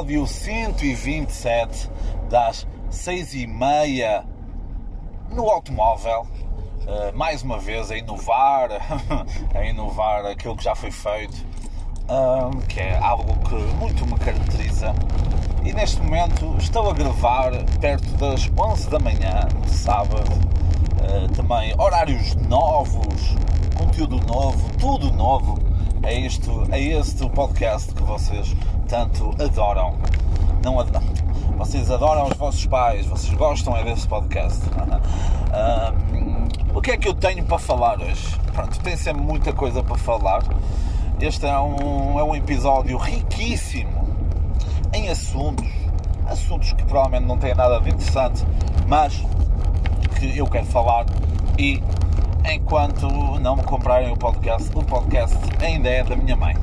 episódio 127 das 6 e meia no automóvel. Uh, mais uma vez a inovar, a inovar aquilo que já foi feito, uh, que é algo que muito me caracteriza. E neste momento estou a gravar perto das 11 da manhã, de sábado, uh, também horários novos, conteúdo novo, tudo novo. É, isto, é este podcast que vocês tanto adoram. Não adoram. Vocês adoram os vossos pais, vocês gostam é desse podcast. o que é que eu tenho para falar hoje? Pronto, tem sempre muita coisa para falar. Este é um, é um episódio riquíssimo em assuntos, assuntos que provavelmente não têm nada de interessante, mas que eu quero falar e enquanto não me comprarem o podcast, o podcast ainda é da minha mãe.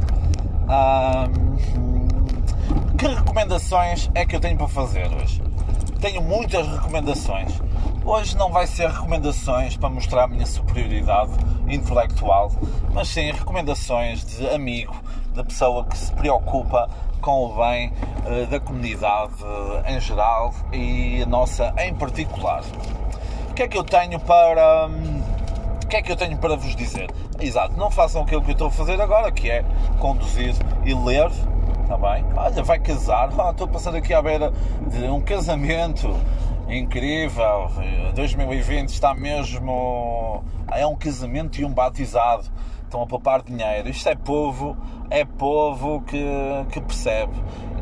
Que recomendações é que eu tenho para fazer hoje? Tenho muitas recomendações. Hoje não vai ser recomendações para mostrar a minha superioridade intelectual, mas sim recomendações de amigo, da pessoa que se preocupa com o bem uh, da comunidade uh, em geral e a nossa em particular. O que é que eu tenho para. Um, o que é que eu tenho para vos dizer? Exato, não façam aquilo que eu estou a fazer agora, que é conduzir e ler, está bem? Olha, vai casar, ah, estou a passar aqui à beira de um casamento incrível, 2020 está mesmo. É um casamento e um batizado. Estão a poupar dinheiro. Isto é povo, é povo que, que percebe.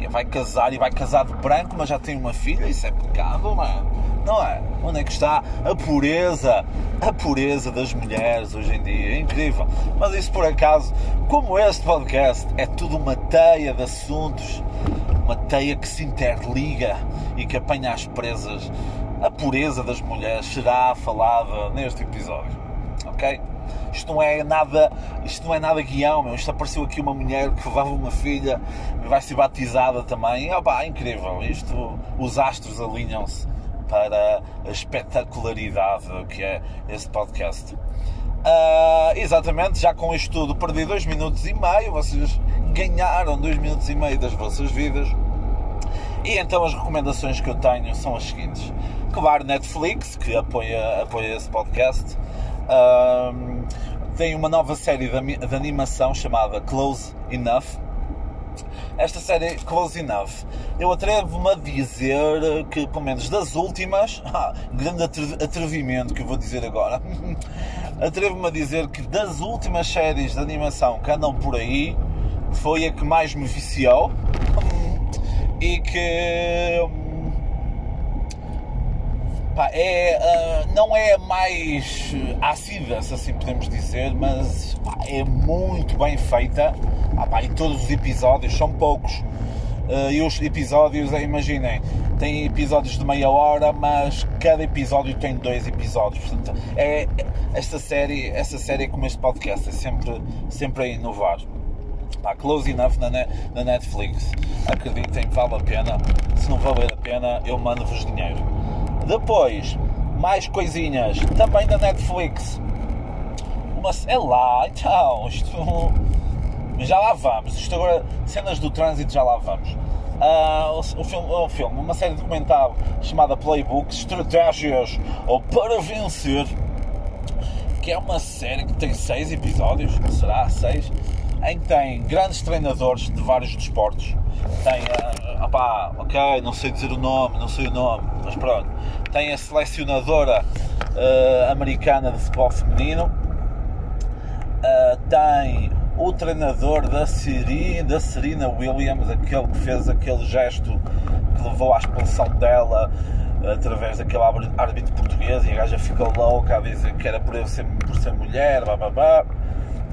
Vai casar e vai casar de branco, mas já tem uma filha, isso é pecado, mano não é? Onde é que está a pureza, a pureza das mulheres hoje em dia? É incrível. Mas isso por acaso, como este podcast é tudo uma teia de assuntos, uma teia que se interliga e que apanha as presas, a pureza das mulheres será falada neste episódio. Ok? Isto não é nada, isto não é nada guião, meu. Isto apareceu aqui uma mulher que levava uma filha vai ser batizada também. Opa, é incrível. Isto, os astros alinham-se para a espetacularidade que é este podcast. Uh, exatamente, já com isto tudo perdi 2 minutos e meio, vocês ganharam 2 minutos e meio das vossas vidas. E então as recomendações que eu tenho são as seguintes. Claro, Netflix, que apoia, apoia esse podcast, uh, tem uma nova série de, de animação chamada Close Enough, esta série Close Enough. Eu atrevo-me a dizer que, pelo menos das últimas, ah, grande atrevimento que eu vou dizer agora, atrevo-me a dizer que das últimas séries de animação que andam por aí, foi a que mais me viciou e que pá, é, uh, não é mais ácida, se assim podemos dizer, mas pá, é muito bem feita ah, pá, e todos os episódios, são poucos. Uh, e os episódios, imaginem, tem episódios de meia hora, mas cada episódio tem dois episódios. Portanto, é, esta série, essa série é como este podcast, é sempre, sempre a inovar. Pá, close enough na, na Netflix. Acreditem, vale a pena. Se não valer a pena, eu mando-vos dinheiro. Depois, mais coisinhas, também da Netflix. Uma, é lá, então, isto já lá vamos. Isto agora, cenas do trânsito, já lá vamos. Uh, o, o, filme, filme, uma série documental chamada Playbook Estratégias ou Para Vencer, que é uma série que tem seis episódios, será? Seis? Em que tem grandes treinadores de vários desportos. Tem, uh, opá, ok, não sei dizer o nome, não sei o nome, mas pronto. Tem a selecionadora uh, americana de futebol feminino. Uh, tem o treinador da, Siri, da Serena Williams, aquele que fez aquele gesto que levou à expulsão dela através daquele árbitro português e a gaja ficou louca a dizer que era por, ser, por ser mulher.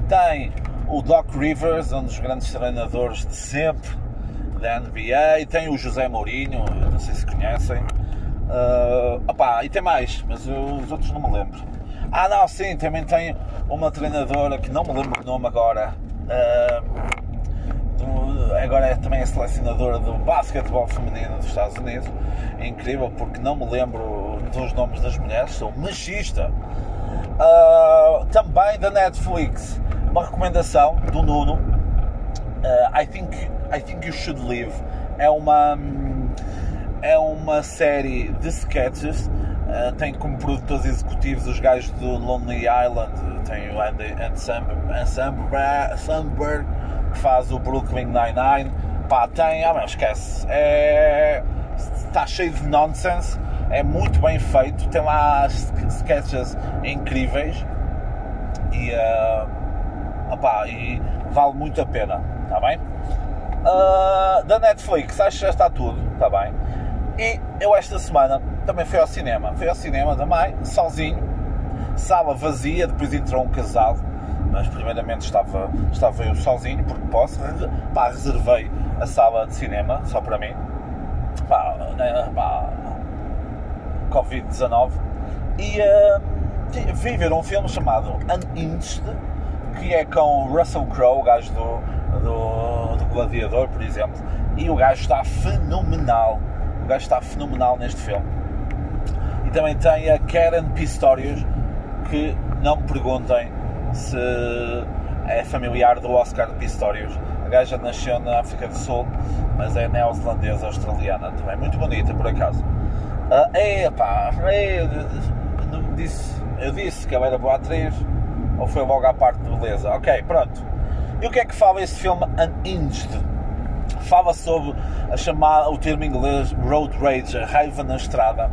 Tem o Doc Rivers, um dos grandes treinadores de sempre da NBA, tem o José Mourinho, não sei se conhecem. Uh, opá, e tem mais, mas os outros não me lembro. Ah, não, sim, também tem uma treinadora que não me lembro o nome agora. Uh, agora é também a selecionadora do basquetebol feminino dos Estados Unidos. É incrível porque não me lembro dos nomes das mulheres, sou machista. Uh, também da Netflix, uma recomendação do Nuno. Uh, I, think, I think you should live. É uma, é uma série de sketches. Uh, tem como produtores executivos os gajos do Lonely Island, tem o Andy Samberg, que faz o Brooklyn Nine-Nine. Pá, tem, ah, esquece. É, está cheio de nonsense, é muito bem feito, tem lá sketches incríveis e, uh, opá, e vale muito a pena, está bem? Uh, da Netflix, acho que já está tudo, está bem? E eu esta semana também fui ao cinema, fui ao cinema também, sozinho, sala vazia, depois entrou um casal, mas primeiramente estava, estava eu sozinho, porque posso, pá, reservei a sala de cinema só para mim, pá, né, pá Covid-19, e uh, vim ver um filme chamado Unhinged, que é com o Russell Crowe, o gajo do, do, do Gladiador, por exemplo, e o gajo está fenomenal. O gajo está fenomenal neste filme. E também tem a Karen Pistorius, que não me perguntem se é familiar do Oscar Pistorius. A gaja nasceu na África do Sul, mas é neozelandesa australiana também. Muito bonita, por acaso. Uh, é, pá, é, disse, eu disse que ela era boa atriz, ou foi logo à parte de beleza? Ok, pronto. E o que é que fala esse filme Unhinged? Fala sobre a chamar o termo inglês road rage, a raiva na estrada.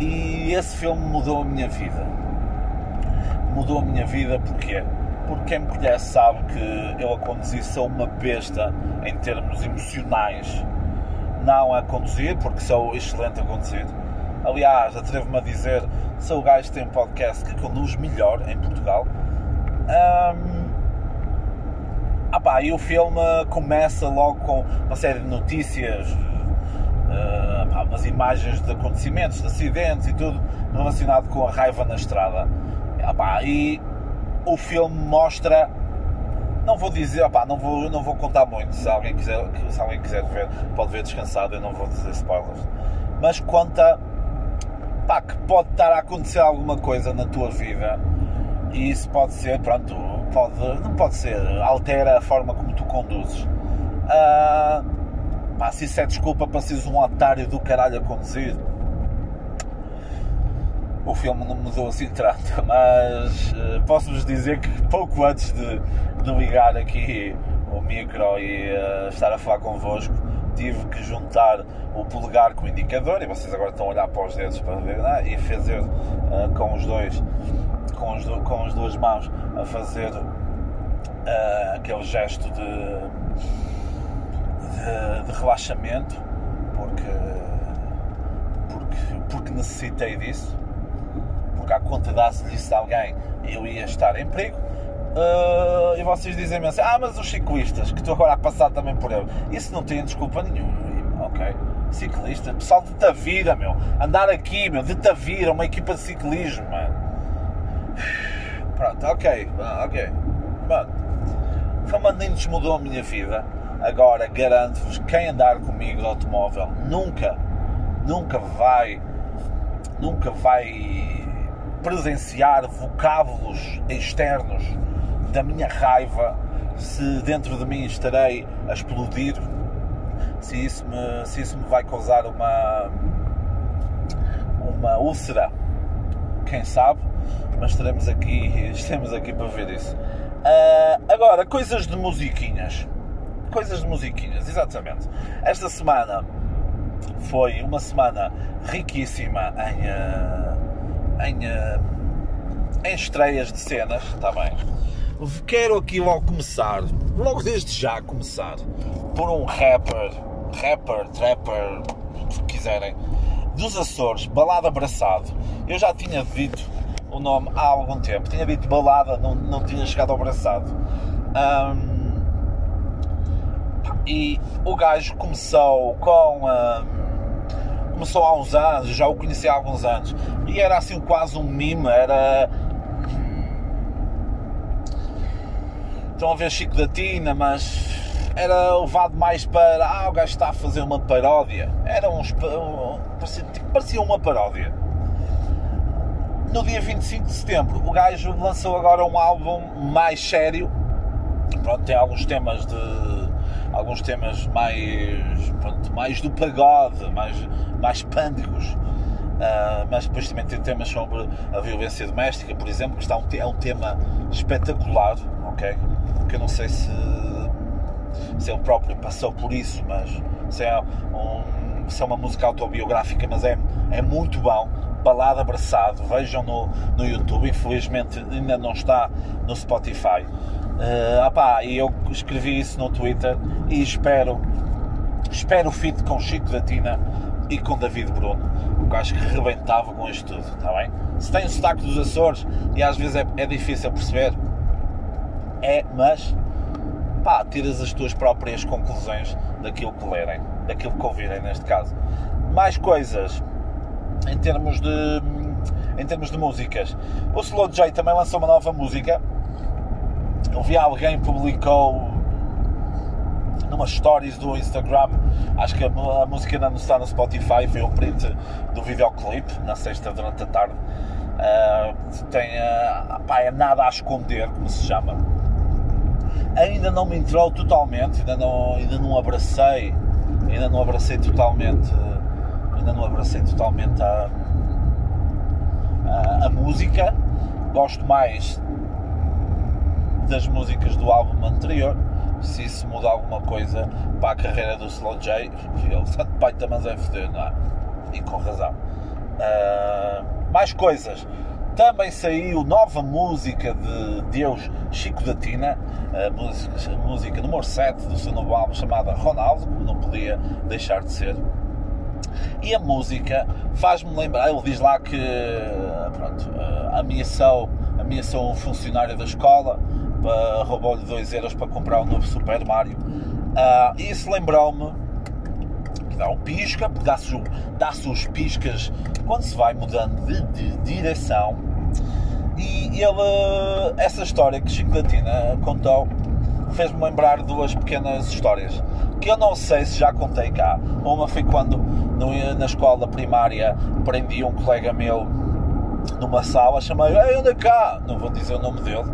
E esse filme mudou a minha vida. Mudou a minha vida porquê? Porque quem me conhece sabe que eu a conduzi sou uma besta em termos emocionais. Não a conduzir, porque sou excelente a conduzir. Aliás, atrevo-me a dizer, sou o gajo que tem um podcast que conduz melhor em Portugal. Um, ah pá, e o filme começa logo com uma série de notícias, uh, pá, umas imagens de acontecimentos, de acidentes e tudo relacionado com a raiva na estrada. Ah pá, e o filme mostra. Não vou dizer, opá, não, vou, não vou contar muito. Se alguém, quiser, se alguém quiser ver, pode ver descansado. Eu não vou dizer spoilers. Mas conta pá, que pode estar a acontecer alguma coisa na tua vida e isso pode ser, pronto, pode, não pode ser, altera a forma como tu conduzes. Uh, pá, se isso é desculpa para seres um otário do caralho a conduzir, o filme não mudou assim tanto, mas uh, posso-vos dizer que pouco antes de, de ligar aqui o micro e uh, estar a falar convosco, tive que juntar o polegar com o indicador e vocês agora estão a olhar para os dedos para ver né? e fazer uh, com os dois com, os, com as duas mãos a fazer uh, aquele gesto de, de, de, relaxamento porque, porque, porque necessitei disso porque à conta de se alguém eu ia estar em perigo uh, e vocês dizem-me assim ah mas os ciclistas que estou agora a passar também por ele isso não tem desculpa nenhuma ok ciclista, pessoal de Tavira, meu. Andar aqui, meu, de Tavira, uma equipa de ciclismo, mano. Pronto, ok, ok. Mano, Famandinos mudou a minha vida. Agora, garanto-vos, quem andar comigo de automóvel nunca, nunca vai, nunca vai presenciar vocábulos externos da minha raiva se dentro de mim estarei a explodir se isso me, se isso me vai causar uma, uma úlcera, quem sabe, mas estaremos aqui, estaremos aqui para ver isso. Uh, agora, coisas de musiquinhas. Coisas de musiquinhas, exatamente. Esta semana foi uma semana riquíssima em, uh, em, uh, em estreias de cenas, está bem? Quero aqui logo começar, logo desde já começar, por um rapper rapper, trapper, o que quiserem, dos Açores, Balada Abraçado. Eu já tinha dito o nome há algum tempo, tinha dito Balada, não, não tinha chegado ao Abraçado. Um, e o gajo começou com. Começou há uns anos, já o conheci há alguns anos, e era assim quase um mime, era. Estão a ver Chico da Tina, mas era levado mais para ah, o gajo está a fazer uma paródia. Era um, um parecia, parecia uma paródia. No dia 25 de setembro, o gajo lançou agora um álbum mais sério. Pronto, tem alguns temas de alguns temas mais, pronto, mais do pagode, mais, mais pândegos. Uh, mas depois também tem temas sobre a violência doméstica, por exemplo, que está um, é um tema espetacular, ok? Que eu não sei se, se ele próprio passou por isso, mas se é, um, se é uma música autobiográfica, mas é, é muito bom. Balada Abraçado, vejam no, no YouTube, infelizmente ainda não está no Spotify. Uh, opá, e eu escrevi isso no Twitter e espero, espero o feat com Chico da Tina e com David Bruno, porque acho que rebentava com isto tudo, está bem? Se tem o sotaque dos Açores e às vezes é, é difícil perceber, é, mas pá, tiras as tuas próprias conclusões daquilo que lerem, daquilo que ouvirem neste caso. Mais coisas em termos de em termos de músicas. O Slow J também lançou uma nova música eu vi alguém publicou numas stories do Instagram, acho que a, a, música ainda não está no Spotify, foi um print do videoclipe na sexta durante a tarde. Uh, tem uh, pá, é nada a esconder, como se chama. Ainda não me entrou totalmente, ainda não, ainda não abracei, ainda não abracei totalmente, ainda não abracei totalmente a, a, a música. Gosto mais das músicas do álbum anterior. Se isso muda alguma coisa para a carreira do Slow J, ele tanto pai também é foder, não é? E com razão. Uh, mais coisas. Também saiu nova música de Deus Chico da Tina, a música, a música número 7 do seu novo álbum chamada Ronaldo, como não podia deixar de ser. E a música faz-me lembrar, ele diz lá que pronto, ameaçou, ameaçou um funcionário da escola roubou-lhe 2 euros para comprar um novo Super Mario. Uh, isso lembrou-me dá um pisca, dá-se dá os piscas quando se vai mudando de, de direção. E ele, essa história que Chico Latina contou, fez-me lembrar duas pequenas histórias que eu não sei se já contei cá. Uma foi quando na escola primária prendi um colega meu numa sala, chamei, ei, anda cá, não vou dizer o nome dele,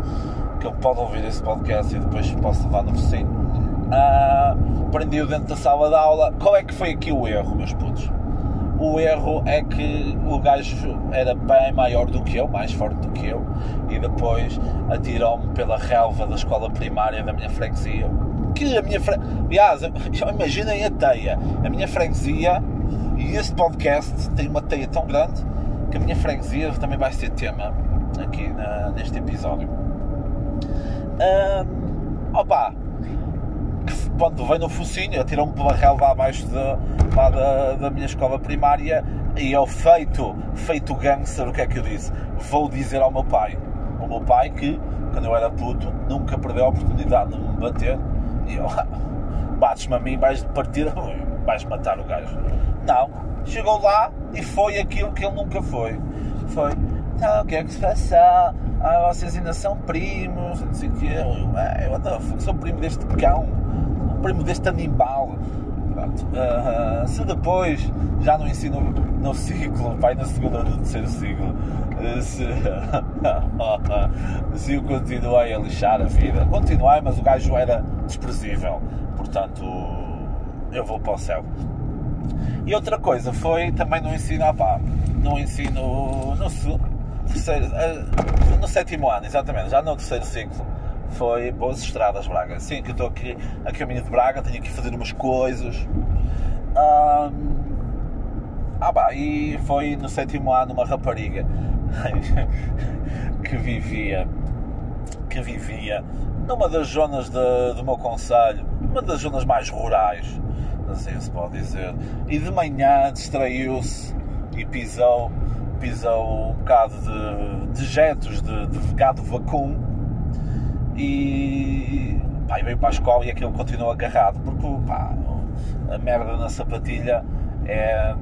que ele pode ouvir esse podcast e depois posso levar no focinho. Uh, Prendi-o dentro da sala de aula. Qual é que foi aqui o erro, meus putos? O erro é que o gajo era bem maior do que eu, mais forte do que eu, e depois atirou-me pela relva da escola primária da minha freguesia. Que a minha freguesia. Aliás, imaginem a teia. A minha freguesia, e este podcast tem uma teia tão grande que a minha freguesia também vai ser tema aqui na, neste episódio. Um, opa, quando vem no focinho, atiram-me pela relva abaixo de, lá da, da minha escola primária e eu feito, feito gangster, o que é que eu disse? Vou dizer ao meu pai, o meu pai que, quando eu era puto, nunca perdeu a oportunidade de me bater e eu, bates-me a mim, vais partir, vais matar o gajo. Não, chegou lá e foi aquilo que ele nunca foi. Foi, então, o que é que se passa? ah, vocês ainda são primos, não sei o quê. Eu, é, eu sou primo deste cão, primo deste animal. Uh, se depois, já no ensino, no ciclo, pai, na segunda ou no terceiro ciclo, se, se eu continuei a lixar a vida, continuei, mas o gajo era desprezível, portanto, eu vou para o céu. E outra coisa foi também no ensino, opá, no ensino, no, terceiro, eh, no sétimo ano, exatamente, já no terceiro ciclo, foi Boas Estradas, Braga. Sim, que eu estou aqui a caminho de Braga, tenho que fazer umas coisas. Um, ah, bah, e foi no sétimo ano uma rapariga que vivia que vivia numa das zonas de, do meu conselho, uma das zonas mais rurais, assim se pode dizer, e de manhã distraiu-se e pisou pisou um bocado de dejetos de, de gado vacum e pá, veio para a escola e aquilo continuou agarrado porque pá, a merda na sapatilha é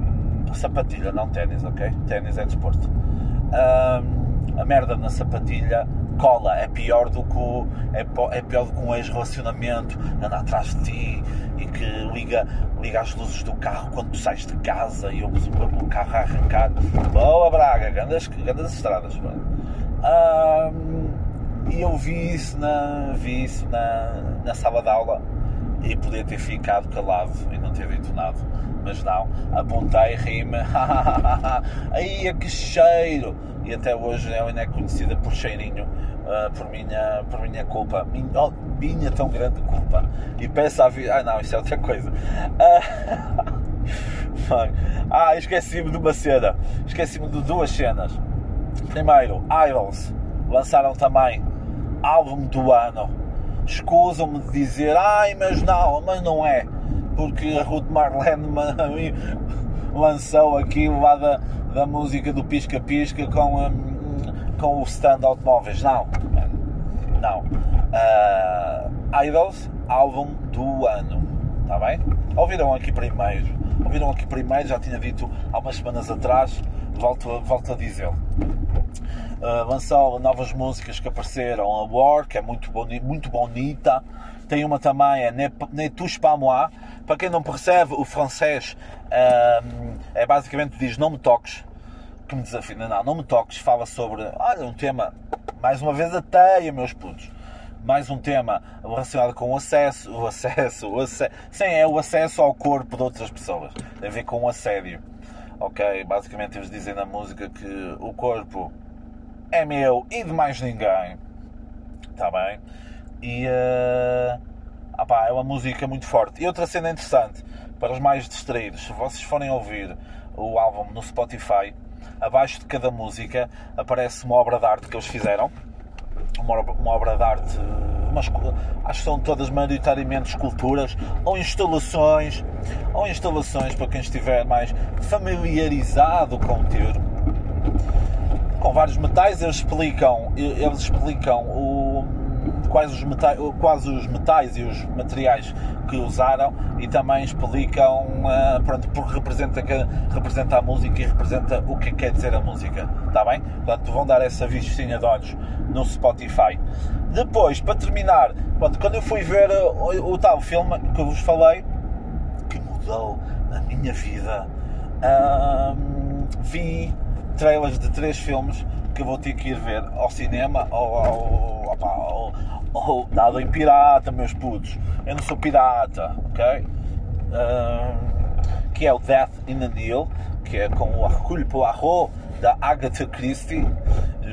sapatilha, não ténis, ok? Ténis é desporto. Um, a merda na sapatilha cola é pior do que o, é, é pior do que um ex-relacionamento anda atrás de ti e que liga, liga as luzes do carro quando tu sais de casa e ouves o, carro a arrancar boa Braga, grandes, grandes estradas um, e eu vi isso na, vi isso na, na sala de aula e poder ter ficado calado e não ter dito nada. Mas não, apontei, rime, aí é que cheiro! E até hoje ela ainda é conhecida por cheirinho, uh, por, minha, por minha culpa, minha, oh, minha tão grande culpa. E peço à vida. Ah, não, isso é outra coisa. Uh... ah, esqueci-me de uma cena, esqueci-me de duas cenas. Primeiro, Idols lançaram também álbum do ano. Escusam-me de dizer, ai, mas não, mas não é, porque a Ruth Marlene lançou aquilo lá da, da música do Pisca Pisca com, um, com o stand automóveis. Não, não. Uh, Idols, álbum do ano. Está bem? Ouviram aqui primeiro. Ouviram aqui primeiro, já tinha dito há umas semanas atrás, volto, volto a dizê-lo. Uh, lançou novas músicas que apareceram, a War, que é muito, boni muito bonita. Tem uma também, é Ne, ne touche pas moi. Para quem não percebe, o francês uh, é basicamente diz não me toques, que me desafina. Não, não me toques, fala sobre, olha, um tema, mais uma vez a teia, meus putos mais um tema relacionado com o acesso, o acesso, o acesso, sim, é o acesso ao corpo de outras pessoas, tem a ver com o assédio. Ok, basicamente eles dizem na música que o corpo é meu e de mais ninguém, está bem? E uh, opá, é uma música muito forte. E outra cena interessante para os mais distraídos, se vocês forem ouvir o álbum no Spotify, abaixo de cada música aparece uma obra de arte que eles fizeram uma, uma obra de arte, acho que são todas maioritariamente esculturas ou instalações, ou instalações para quem estiver mais familiarizado com o termo. Com vários metais, eles explicam, eles explicam o, quais, os metais, quais os metais e os materiais que usaram e também explicam uh, pronto, porque representa, representa a música e representa o que quer dizer a música. Está bem? Portanto, vão dar essa vistinha de olhos no Spotify. Depois, para terminar, pronto, quando eu fui ver o, o tal filme que eu vos falei, que mudou a minha vida, vi trailers de três filmes que eu vou ter que ir ver ao cinema ou ao, opa, ao, ao, dado em pirata, meus putos. Eu não sou pirata, ok? que é o Death in the Nile, que é com o Hercule Poirot da Agatha Christie.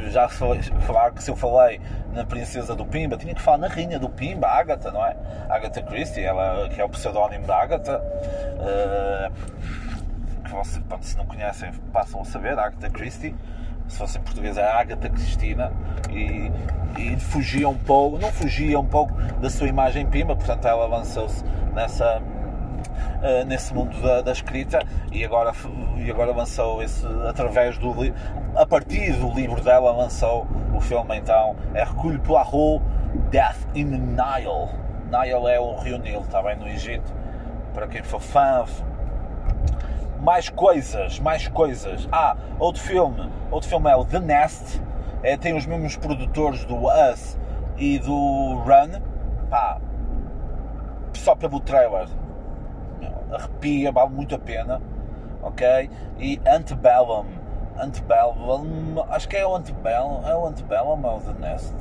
Já falar que se eu falei na Princesa do Pimba, tinha que falar na Rainha do Pimba, Agatha, não é? Agatha Christie, ela, que é o pseudónimo da Agatha. Uh, que você, se não conhecem, passam a saber, Agatha Christie se fosse em português é Agatha Cristina e, e fugia um pouco, não fugia um pouco da sua imagem pimba, portanto ela lançou-se nessa uh, nesse mundo da, da, escrita e agora, e agora lançou esse através do a partir do livro dela lançou o filme então Hercule Poirot Death in Nile. Nile é o Rio Nilo, está bem no Egito. Para quem for fã mais coisas, mais coisas. Ah, outro filme, outro filme é o The Nest, é, tem os mesmos produtores do Us e do Run. Pá, só pelo trailer, arrepia, vale muito a pena, ok? E Antebellum, Antebellum, acho que é o Antebellum, é o Antebellum ou o The Nest?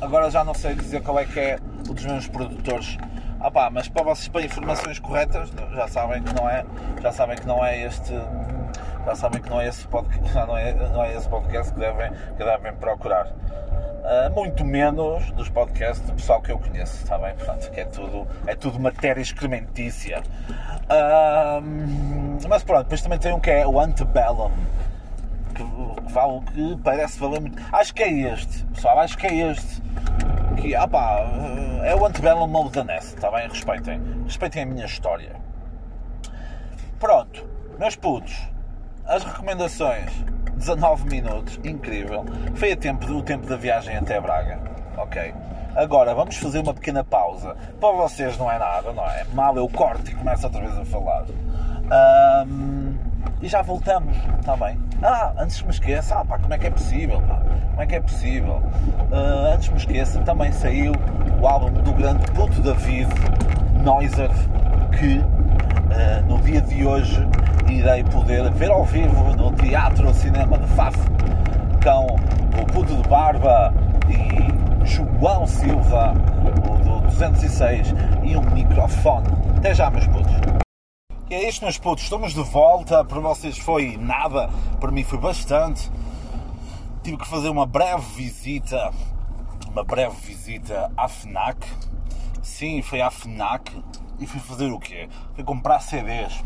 Agora já não sei dizer qual é que é um dos meus produtores ah pá, mas para vocês para informações corretas já sabem que não é, já sabem que não é este, já sabem que não é esse podcast, não é, não é esse podcast que devem, que devem procurar. Uh, muito menos dos podcasts do pessoal que eu conheço, está bem? Portanto, que é tudo, é tudo matéria excrementícia. Uh, mas pronto, depois também tem um que é o Antebellum, que, que, vale, que parece valer muito. Acho que é este, pessoal, acho que é este aqui, ah pá, é o Antebellum Nest, está bem? Respeitem, respeitem a minha história. Pronto, meus putos, as recomendações, 19 minutos, incrível. Foi tempo, o tempo da viagem até Braga, ok? Agora vamos fazer uma pequena pausa. Para vocês não é nada, não é? Mal eu corto e começo outra vez a falar. Um, e já voltamos, está bem? Ah, antes me esqueça, ah, pá, como é que é possível? Pá? Como é que é possível? Uh, antes me esqueça, também saiu o álbum do grande puto David Noiser, que uh, no dia de hoje irei poder ver ao vivo no Teatro Cinema de Faf com o puto de barba e João Silva, o do 206, e um microfone. Até já, meus putos. É isto, meus putos. Estamos de volta. Para vocês foi nada, para mim foi bastante. Tive que fazer uma breve visita, uma breve visita à FNAC. Sim, foi à FNAC e fui fazer o quê? Fui comprar CDs.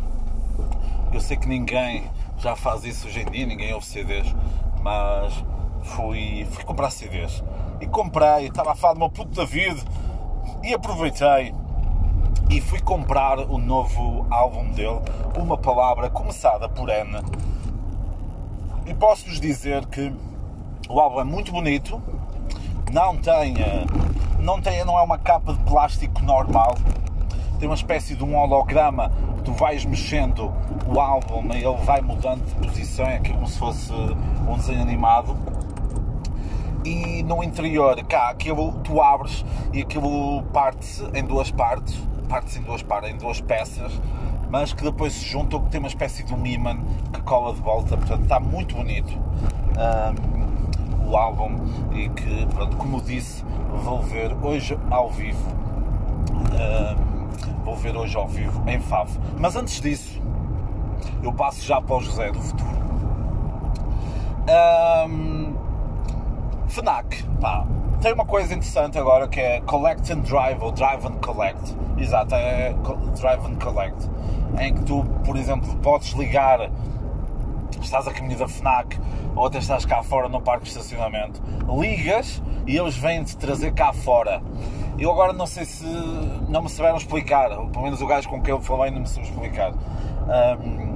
Eu sei que ninguém já faz isso hoje em dia, ninguém ouve CDs, mas fui, fui comprar CDs. E comprei, estava a falar do meu puto David e aproveitei e fui comprar o novo álbum dele, Uma Palavra Começada por N. E posso-vos dizer que o álbum é muito bonito, não tem, não tem, não é uma capa de plástico normal, tem uma espécie de um holograma, tu vais mexendo o álbum e ele vai mudando de posição, é como se fosse um desenho animado. E no interior, cá, aquilo tu abres e aquilo parte-se em duas partes, parte-se em duas em duas peças, mas que depois se juntam, que tem uma espécie de um imã que cola de volta, portanto está muito bonito. Um, o álbum e que, pronto, como disse, vou ver hoje ao vivo. Um, vou ver hoje ao vivo em Favo. Mas antes disso, eu passo já para o José do Futuro. Um, FNAC, pá, tem uma coisa interessante agora que é Collect and Drive ou Drive and Collect. Exato, é Drive and Collect. Em que tu, por exemplo, podes ligar, estás a caminho da FNAC ou até estás cá fora no parque de estacionamento, ligas e eles vêm-te trazer cá fora. Eu agora não sei se não me souberam explicar, pelo menos o gajo com quem eu falei não me soube explicar. Um,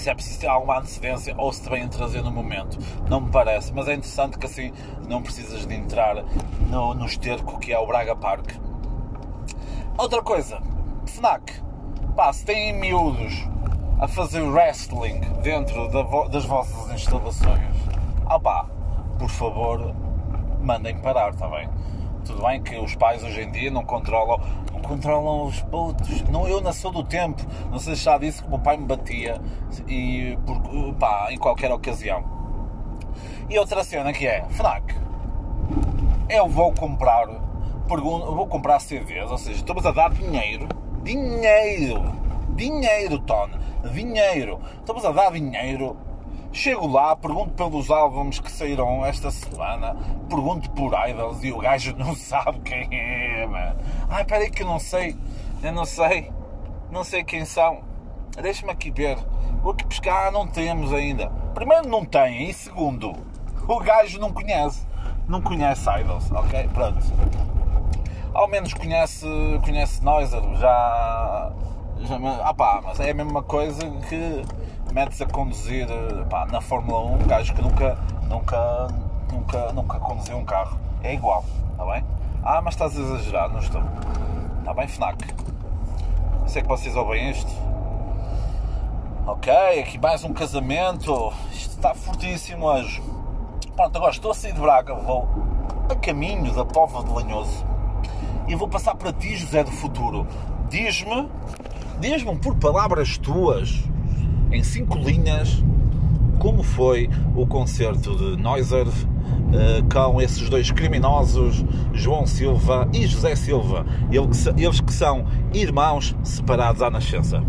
se é preciso ter alguma antecedência ou se vêm trazer no momento. Não me parece, mas é interessante que assim não precisas de entrar no, no esterco que é o Braga Park. Outra coisa, FNAC. Pá, se têm miúdos a fazer wrestling dentro da vo das vossas instalações, ah pá, por favor, mandem parar, está bem? Tudo bem que os pais hoje em dia não controlam, controlam os putos. Não, eu nasci do tempo, não sei se já disse que o meu pai me batia e, por, pá, em qualquer ocasião. E outra cena que é, FNAC, eu vou comprar, pergunto, vou comprar CDs, ou seja, estamos a dar dinheiro, dinheiro, dinheiro, Tony, dinheiro, estamos a dar dinheiro Chego lá, pergunto pelos álbuns que saíram esta semana, pergunto por idols e o gajo não sabe quem é, mano. Ai, peraí que eu não sei, eu não sei, não sei quem são. Deixa-me aqui ver. Vou aqui pescar, não temos ainda. Primeiro não tem, e segundo, o gajo não conhece, não conhece idols, ok? Pronto. Ao menos conhece, conhece Noiser, já, já ah pá, mas é a mesma coisa que metes a conduzir pá, na Fórmula 1 um gajo que nunca, nunca, nunca, nunca conduziu um carro. É igual, está bem? Ah, mas estás a exagerar, não estou. Está bem, FNAC? Sei que vocês ouvem isto. Ok, aqui mais um casamento. Isto está fortíssimo hoje. Pronto, agora estou a sair de Braga, vou a caminho da Pova de Lanhoso e vou passar para ti, José do Futuro. Diz-me, diz-me por palavras tuas, em cinco linhas como foi o concerto de Noiser uh, com esses dois criminosos, João Silva e José Silva, eles que são irmãos separados à nascença.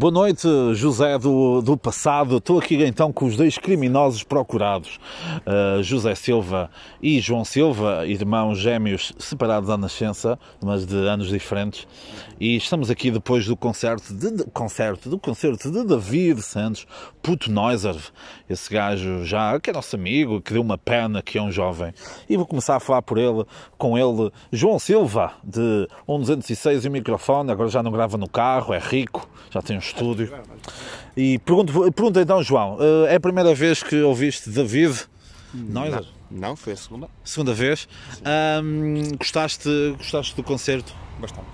Boa noite, José do, do passado. Estou aqui então com os dois criminosos procurados, uh, José Silva e João Silva, irmãos gêmeos separados à nascença, mas de anos diferentes. E estamos aqui depois do concerto, de, de, concerto, do concerto de David Santos, puto Neuser, esse gajo já que é nosso amigo, que deu uma pena, que é um jovem. E vou começar a falar por ele, com ele, João Silva, de 1.206 e o microfone, agora já não grava no carro, é rico, já tem um estúdio. E pergunto, pergunto então, João, eh, é a primeira vez que ouviste David Neuser? Não, não, foi a segunda. Segunda vez. Um, gostaste, gostaste do concerto? Bastante.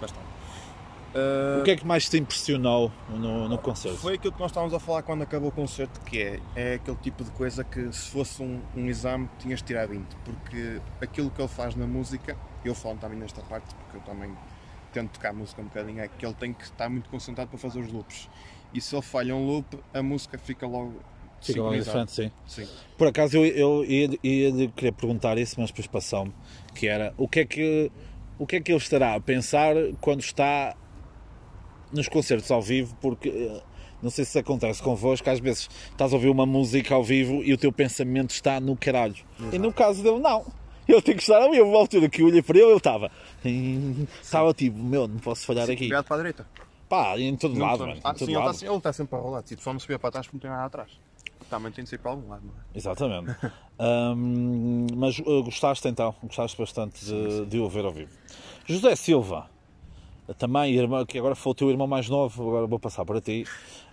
Bastante. Uh, o que é que mais te impressionou no, no concerto? Foi aquilo que nós estávamos a falar quando acabou o concerto, que é, é aquele tipo de coisa que se fosse um, um exame tinhas de tirar 20, porque aquilo que ele faz na música, eu falo também nesta parte, porque eu também tento tocar a música um bocadinho, é que ele tem que estar muito concentrado para fazer os loops. E se ele falha um loop, a música fica logo. Fica logo diferente, sim. sim. Por acaso eu, eu ia, ia querer perguntar isso, mas depois passou-me, que era o que é que, o que é que ele estará a pensar quando está nos concertos ao vivo, porque eh, não sei se acontece convosco, às vezes estás a ouvir uma música ao vivo e o teu pensamento está no caralho. Exato. E no caso dele, não ele tem que estar ali. Uma altura que eu olhei para ele, ele estava. Estava tipo, meu, não posso falhar sim, aqui. Virado para a direita. Pá, em todo não lado, mano. Ah, sim. Ele, está, ele está sempre a rolar. Tipo, só não subia para trás porque não tem nada atrás. Também tem de sair para algum lado, não é? Exatamente. um, mas uh, gostaste então, gostaste bastante de, de o ver ao vivo. José Silva, também, irmão, que agora foi o teu irmão mais novo, agora vou passar para ti.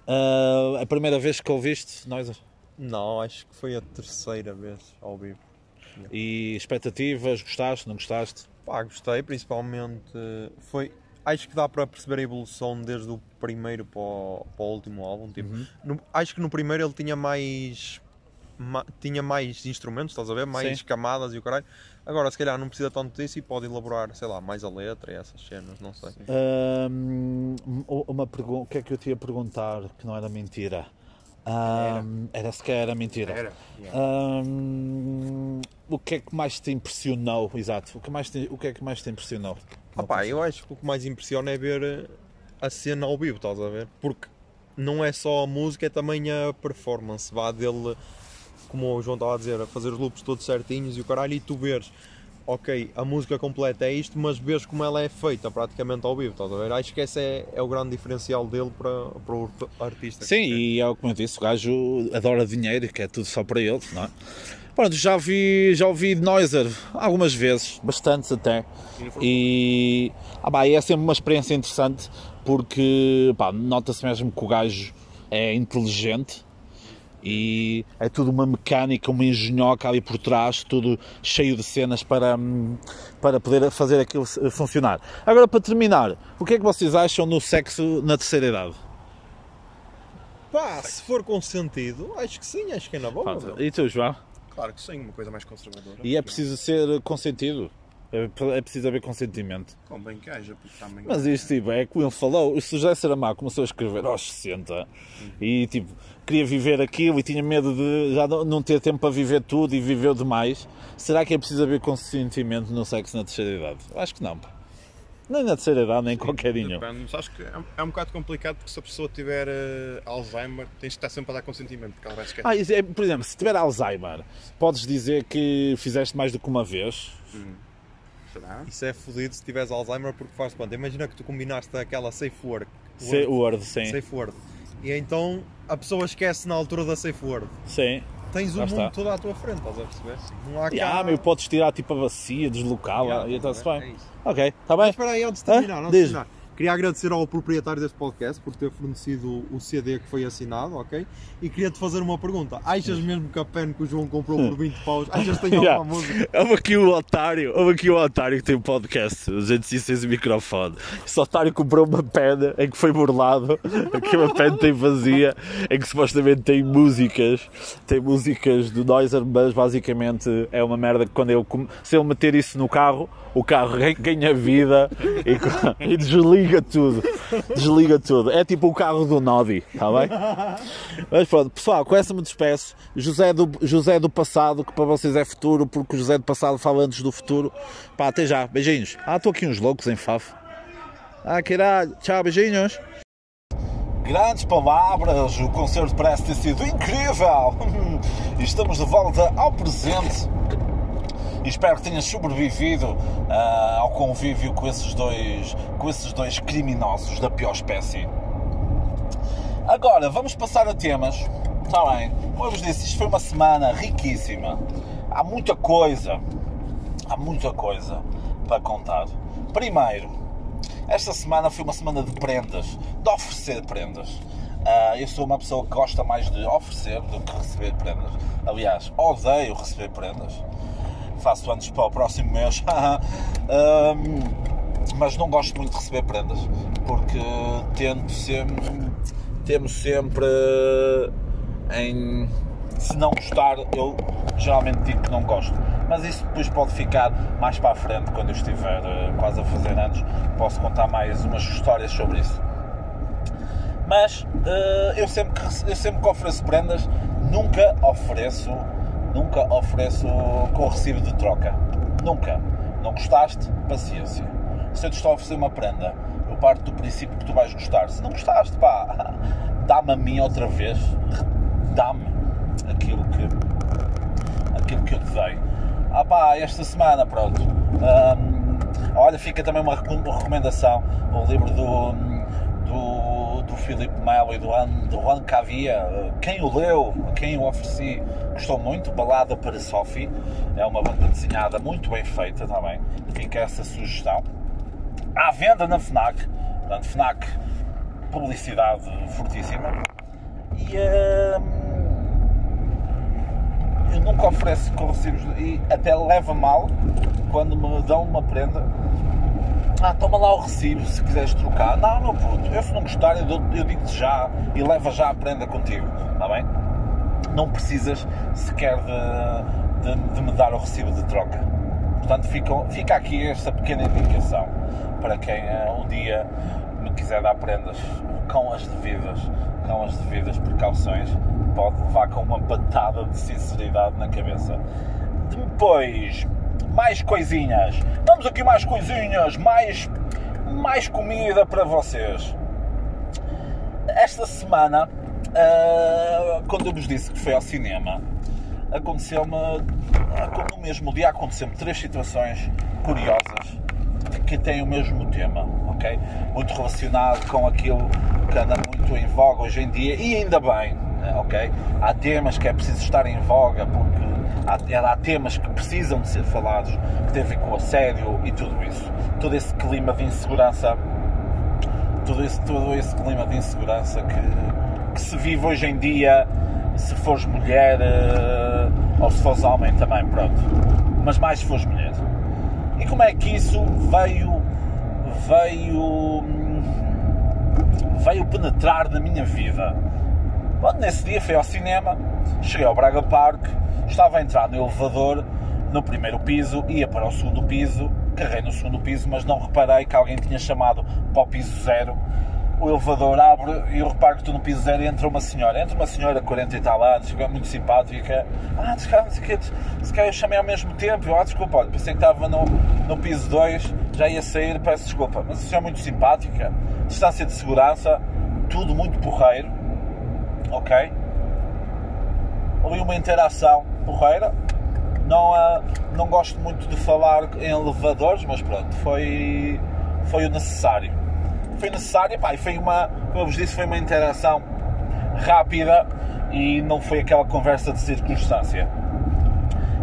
Uh, a primeira vez que ouviste, nós? Não, acho que foi a terceira vez ao vivo. E expectativas, gostaste, não gostaste? Pá, gostei, principalmente foi. Acho que dá para perceber a evolução desde o primeiro para o, para o último álbum. Tipo, uhum. no, acho que no primeiro ele tinha mais. Ma, tinha mais instrumentos, estás a ver? Mais Sim. camadas e o caralho. Agora, se calhar, não precisa tanto disso e pode elaborar, sei lá, mais a letra e essas cenas, não sei. Um, uma pergunta, o que é que eu te ia perguntar que não era mentira? Um, era. era sequer era mentira. Era. Yeah. Um, o que é que mais te impressionou? Exato. O que, mais te, o que é que mais te impressionou? Ah, pá, eu acho que o que mais impressiona é ver a cena ao vivo, estás a ver? Porque não é só a música, é também a performance. Vá dele, como o João estava a dizer, a fazer os loops todos certinhos e o caralho, e tu veres ok, a música completa é isto, mas vês como ela é feita praticamente ao vivo, estás a ver? Acho que esse é, é o grande diferencial dele para, para o artista. Sim, e é o que eu disse, o gajo adora dinheiro, que é tudo só para ele, não é? Pronto, já vi, já ouvi Noiser algumas vezes, bastantes até, e ah, bah, é sempre uma experiência interessante porque nota-se mesmo que o gajo é inteligente, e é tudo uma mecânica, uma engenhoca ali por trás, tudo cheio de cenas para, para poder fazer aquilo funcionar. Agora, para terminar, o que é que vocês acham no sexo na terceira idade? Pá, se for consentido, acho que sim, acho que é na boa. E tu, João? Claro que sim, uma coisa mais conservadora. E é preciso ser consentido? É, é preciso haver consentimento. bem que haja, porque também. Mas isto, tipo, é que o falou. O José Saramá começou a escrever aos 60 uhum. e, tipo, queria viver aquilo e tinha medo de já não ter tempo para viver tudo e viveu demais. Será que é preciso haver consentimento no sexo na terceira idade? Acho que não. Nem na terceira idade, nem Sim, qualquer nenhum. Acho que é, é, um bocado complicado porque se a pessoa tiver uh, Alzheimer, tens de estar sempre a dar consentimento, porque ela vai esquecer. Ah, é, por exemplo, se tiver Alzheimer, podes dizer que fizeste mais do que uma vez. Uhum Será? Isso é fodido se tiveres Alzheimer porque faz conta. Imagina que tu combinaste aquela safe word. Safe word, sim. Safe word. E então a pessoa esquece na altura da safe word. Sim. Tens o mundo está. todo à tua frente, estás a perceber? Não há cá... Ah, meu, podes tirar tipo a bacia, deslocá-la yeah, e está-se bem. É ok, está bem. Mas espera aí, antes de terminar, antes de terminar. Queria agradecer ao proprietário deste podcast por ter fornecido o CD que foi assinado, ok? E queria-te fazer uma pergunta. Achas mesmo que a pen que o João comprou por 20 paus, achas que tem alguma yeah. música? Houve aqui o otário, houve aqui o otário que tem um podcast, os 206 o microfone. Esse otário comprou uma pen em que foi burlado, que uma pen tem vazia, em que supostamente tem músicas, tem músicas do Noiser, mas basicamente é uma merda que quando eu, se ele meter isso no carro, o carro ganha vida e, e desliga tudo. Desliga tudo. É tipo o carro do Nodi, está bem? Mas pronto, pessoal, com essa me despeço. José do, José do passado, que para vocês é futuro, porque o José do passado fala antes do futuro. Pá, até já. Beijinhos. Ah, estou aqui uns loucos em Faf. Ah, caralho. Tchau, beijinhos. Grandes palavras, o concerto parece ter sido incrível! E estamos de volta ao presente. E espero que tenhas sobrevivido uh, ao convívio com esses, dois, com esses dois criminosos da pior espécie. Agora, vamos passar a temas. Está bem, como eu vos disse, isto foi uma semana riquíssima. Há muita coisa, há muita coisa para contar. Primeiro, esta semana foi uma semana de prendas, de oferecer prendas. Uh, eu sou uma pessoa que gosta mais de oferecer do que receber prendas. Aliás, odeio receber prendas. Faço anos para o próximo mês. mas não gosto muito de receber prendas porque tento sempre temos sempre em se não gostar eu geralmente digo que não gosto mas isso depois pode ficar mais para a frente quando eu estiver uh, quase a fazer anos posso contar mais umas histórias sobre isso mas uh, eu, sempre que, eu sempre que ofereço prendas nunca ofereço nunca ofereço com recibo de troca. Nunca. Não gostaste? paciência. Se eu te estou a oferecer uma prenda eu parto do princípio que tu vais gostar. Se não gostaste, pá dá-me a mim outra vez. Dá-me aquilo que aquilo que eu te dei. Ah pá, esta semana, pronto. Um, olha, fica também uma recomendação, o livro do, do, do Filipe Melo e do Juan, do Juan Cavia. Quem o leu, quem o ofereci, gostou muito. Balada para Sophie, é uma banda desenhada muito bem feita também. Fica essa sugestão. À venda na FNAC, portanto, FNAC, publicidade fortíssima. E. Um, eu nunca ofereço com recibos e até leva mal quando me dão uma prenda. Ah, toma lá o recibo se quiseres trocar. Não, meu puto, eu se não gostar, eu, eu digo-te já e leva já a prenda contigo, está bem? Não precisas sequer de, de, de me dar o recibo de troca. Portanto, fica, fica aqui esta pequena indicação para quem uh, um dia me quiser dar prendas com as devidas, com as devidas precauções pode levar com uma patada de sinceridade na cabeça. Depois, mais coisinhas. Vamos aqui mais coisinhas, mais, mais comida para vocês. Esta semana, uh, quando eu vos disse que foi ao cinema, aconteceu-me, no mesmo dia aconteceu-me três situações curiosas que têm o mesmo tema, ok? Muito relacionado com aquilo que anda muito em voga hoje em dia e ainda bem, ok? Há temas que é preciso estar em voga porque há, há temas que precisam de ser falados, que têm a ver com o assédio e tudo isso. Todo esse clima de insegurança, todo esse, todo esse clima de insegurança que, que se vive hoje em dia, se fores mulher uh, ou se fores homem também, pronto. Mas mais se fores mulher. E como é que isso veio, veio, veio penetrar na minha vida? Bom, nesse dia fui ao cinema, cheguei ao Braga Park, estava a entrar no elevador, no primeiro piso, ia para o segundo piso, carreguei no segundo piso, mas não reparei que alguém tinha chamado para o piso zero. O elevador abre e eu reparo que estou no piso zero e entra uma senhora. Entra uma senhora de 40 e tal anos, muito simpática. Ah, desculpa, se calhar eu chamei ao mesmo tempo. Ah, desculpa, olha, pensei que estava no, no piso 2, já ia sair, peço desculpa. Mas a senhora é muito simpática, distância de segurança, tudo muito porreiro ok? Houve uma interação porreira. Não, uh, não gosto muito de falar em elevadores, mas pronto, foi, foi o necessário. Foi necessário, pá, e foi uma, como eu vos disse, foi uma interação rápida e não foi aquela conversa de circunstância.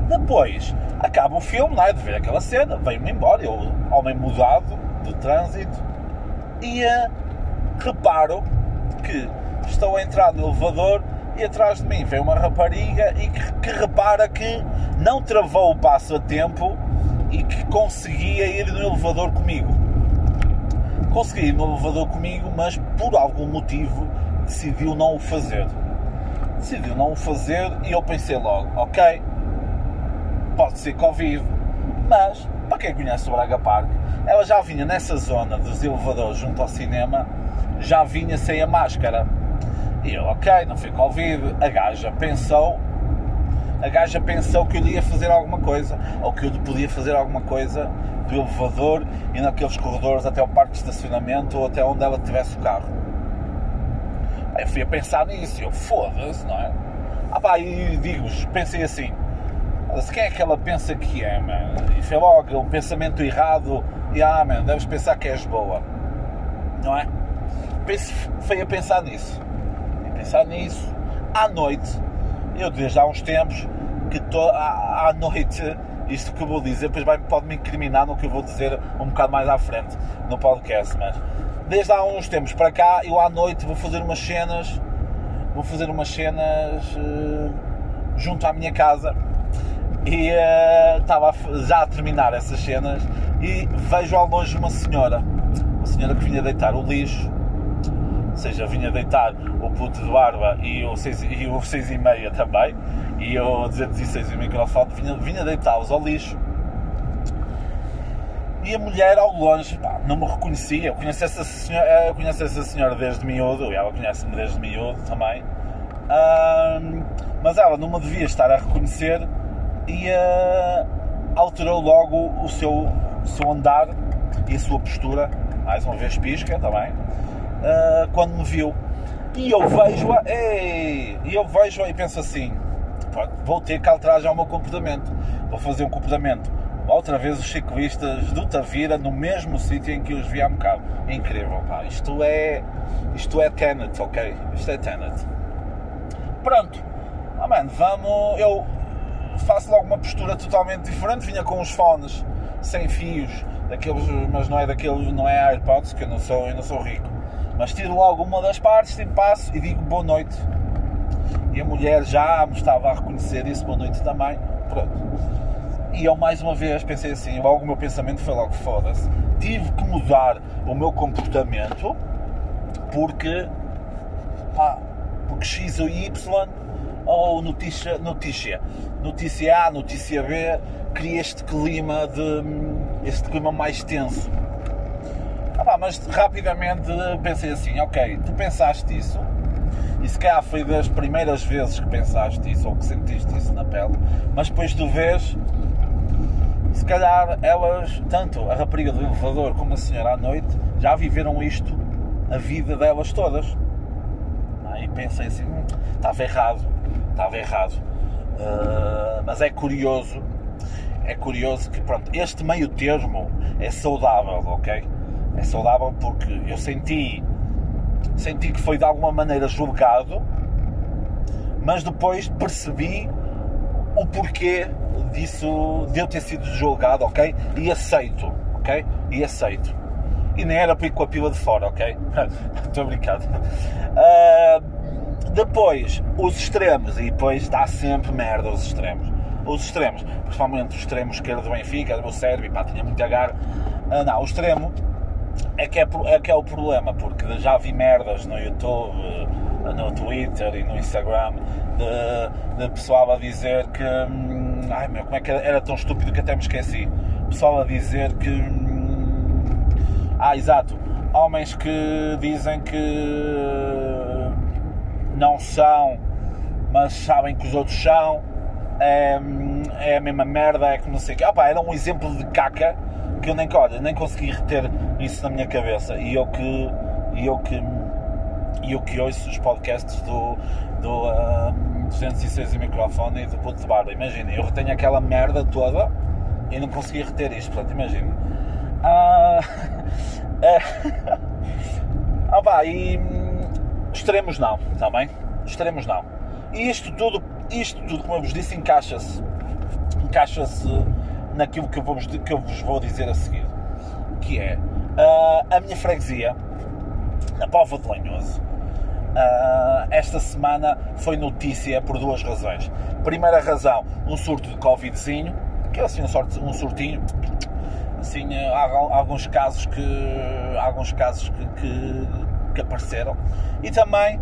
Depois, acaba o filme, não é? De ver aquela cena, veio-me embora, eu, homem mudado, de trânsito, e uh, reparo que estou a entrar no elevador e atrás de mim vem uma rapariga e que, que repara que não travou o passo a tempo e que conseguia ir no elevador comigo. Consegui ir no elevador comigo, mas por algum motivo decidiu não o fazer. Decidiu não o fazer e eu pensei logo, ok, pode ser Covid, mas para quem conhece o Braga Park, ela já vinha nessa zona dos elevadores junto ao cinema, já vinha sem a máscara e eu, ok, não foi Covid. A gaja pensou, a gaja pensou que eu ia fazer alguma coisa, ou que eu podia fazer alguma coisa do elevador e naqueles corredores até o parque de estacionamento ou até onde ela tivesse o carro. Eu fui a pensar nisso eu, foda-se, não é? Ah pá, e digo-vos, pensei assim, se quem é que ela pensa que é, mano? E foi logo um pensamento errado e ah, mano, deves pensar que és boa, não é? Pense, foi a pensar nisso. Pensar nisso, à noite, eu desde há uns tempos que to, à, à noite, isto que eu vou dizer, depois vai, pode me incriminar no que eu vou dizer um bocado mais à frente no podcast, mas desde há uns tempos para cá, eu à noite vou fazer umas cenas, vou fazer umas cenas uh, junto à minha casa. E estava já a terminar essas cenas e vejo ao longe uma senhora, uma senhora que vinha deitar o lixo seja, vinha deitar o puto de barba e o 6 e, o seis e meia também, e o 206 e o microfone, vinha, vinha deitá-los ao lixo. E a mulher ao longe, pá, não me reconhecia. Eu conheço essa senhora, eu conheço essa senhora desde miúdo, e ela conhece-me desde miúdo também. mas ela não me devia estar a reconhecer e uh, alterou logo o seu, o seu andar e a sua postura. Mais uma vez pisca também uh, quando me viu. E eu vejo-a, e eu vejo-a e penso assim: vou ter que alterar já o meu comportamento. Vou fazer um comportamento. Outra vez os ciclistas do Tavira no mesmo sítio em que os vi há um bocado. Incrível, pá. Isto é. Isto é Tenet, ok? Isto é Tenet. Pronto. Oh, man, vamos. Eu faço logo uma postura totalmente diferente. Vinha com os fones sem fios, daqueles, mas não é daqueles, não é AirPods, que eu não sou, eu não sou rico. Mas tiro logo uma das partes, tipo, passo e digo boa noite. E a mulher já me estava a reconhecer isso, boa noite também. Pronto. E eu mais uma vez pensei assim, logo o meu pensamento foi logo foda-se. Tive que mudar o meu comportamento porque pá, porque X ou Y ou notícia, notícia, notícia A, notícia B, cria este clima de este clima mais tenso ah, mas rapidamente pensei assim, ok, tu pensaste isso, e se calhar foi das primeiras vezes que pensaste isso ou que sentiste isso na pele, mas depois tu vês, se calhar elas, tanto a rapariga do elevador como a senhora à noite, já viveram isto a vida delas todas. E pensei assim, hum, estava errado, estava errado. Uh, mas é curioso, é curioso que pronto, este meio termo é saudável, ok? É saudável porque eu senti senti que foi de alguma maneira julgado mas depois percebi o porquê disso de eu ter sido julgado ok? E aceito ok? E aceito. E nem era para ir com a pila de fora ok? Estou brincando. Uh, depois os extremos e depois dá sempre merda os extremos. Os extremos principalmente o extremo esquerdo do Benfica do meu e pá, tinha muito agar uh, não, o extremo é que é, é que é o problema, porque já vi merdas no YouTube, no Twitter e no Instagram de, de pessoal a dizer que. Hum, ai meu, como é que era, era, tão estúpido que até me esqueci. Pessoal a dizer que. Hum, ah, exato. Homens que dizem que não são, mas sabem que os outros são. É, hum, é a mesma merda, é que não sei o. Ah, pá, era um exemplo de caca que eu nem, olha, nem consegui reter isso na minha cabeça. E eu que, e eu que, e eu que ouço os podcasts do, do uh, 206 e microfone e do puto de barba. Imagina, eu retenho aquela merda toda e não consegui reter isto. Portanto, imagina. Ah, ah, pá, e extremos não, está bem? Extremos não. E isto tudo, isto tudo, como eu vos disse, encaixa-se. Encaixa-se naquilo que eu, vos, que eu vos vou dizer a seguir, que é uh, a minha freguesia, a Póvoa de Lanhoso, uh, esta semana foi notícia por duas razões. Primeira razão, um surto de Covidzinho, que é assim um, sorte, um surtinho, assim, há alguns casos que alguns casos que, que, que apareceram. E também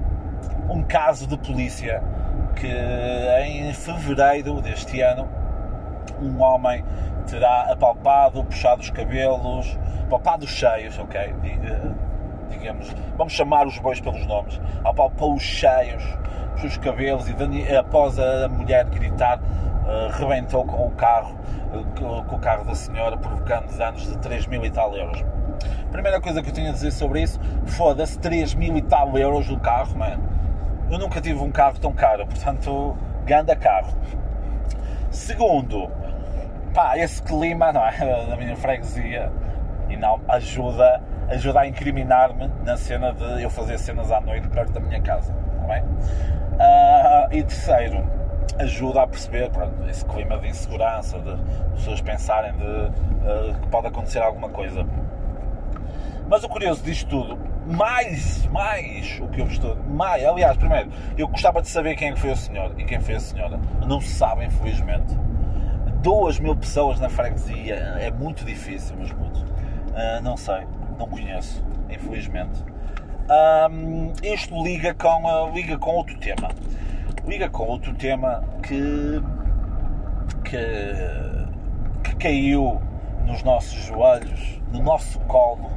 um caso de polícia que em fevereiro deste ano um homem terá apalpado, puxado os cabelos, apalpado os cheios, ok? Eh, digamos, vamos chamar os bois pelos nomes, apalpou os cheios, puxou os cabelos e após a mulher gritar, uh, rebentou com o carro, uh, com o carro da senhora, provocando danos de 3 mil e tal euros. Primeira coisa que eu tenho a dizer sobre isso, foda-se, 3 mil e tal euros do carro, mano. Eu nunca tive um carro tão caro, portanto, ganda carro. Segundo, pá, esse clima, não é? Da minha freguesia, e não, ajuda, ajuda a incriminar-me na cena de eu fazer cenas à noite perto da minha casa, não é? Uh, e terceiro, ajuda a perceber pronto, esse clima de insegurança, de pessoas pensarem de, uh, que pode acontecer alguma coisa. Mas o curioso disto tudo, mais, mais o que eu estou. Mais, aliás, primeiro, eu gostava de saber quem é foi o senhor e quem foi a senhora. Não se sabe, infelizmente. Duas mil pessoas na freguesia é muito difícil, meus putos. Uh, não sei, não conheço, infelizmente. Um, isto liga com, uh, liga com outro tema liga com outro tema que, que, que caiu nos nossos joelhos, no nosso colo,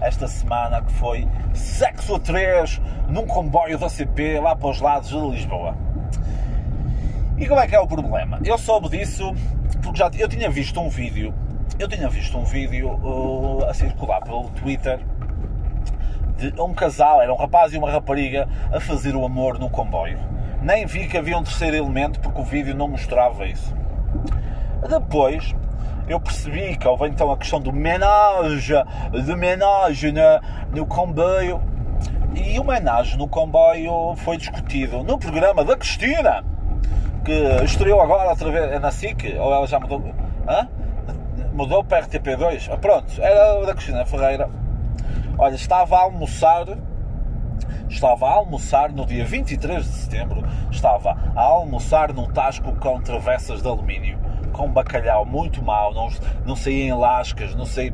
esta semana, que foi sexo a três num comboio da CP lá para os lados de Lisboa. E como é que é o problema? Eu soube disso porque já eu tinha visto um vídeo, eu tinha visto um vídeo uh, a circular pelo Twitter de um casal, era um rapaz e uma rapariga a fazer o amor no comboio nem vi que havia um terceiro elemento porque o vídeo não mostrava isso. Depois eu percebi que houve então a questão do menage, de menage no comboio. E o menage no comboio foi discutido no programa da Cristina, que estreou agora outra vez na SIC, ou ela já mudou? Hã? Mudou para RTP2? Ah, pronto, era da Cristina Ferreira. Olha, estava a almoçar estava a almoçar no dia 23 de setembro, estava a almoçar num tasco com travessas de alumínio, com bacalhau muito mal, não, não saía em lascas, não sei,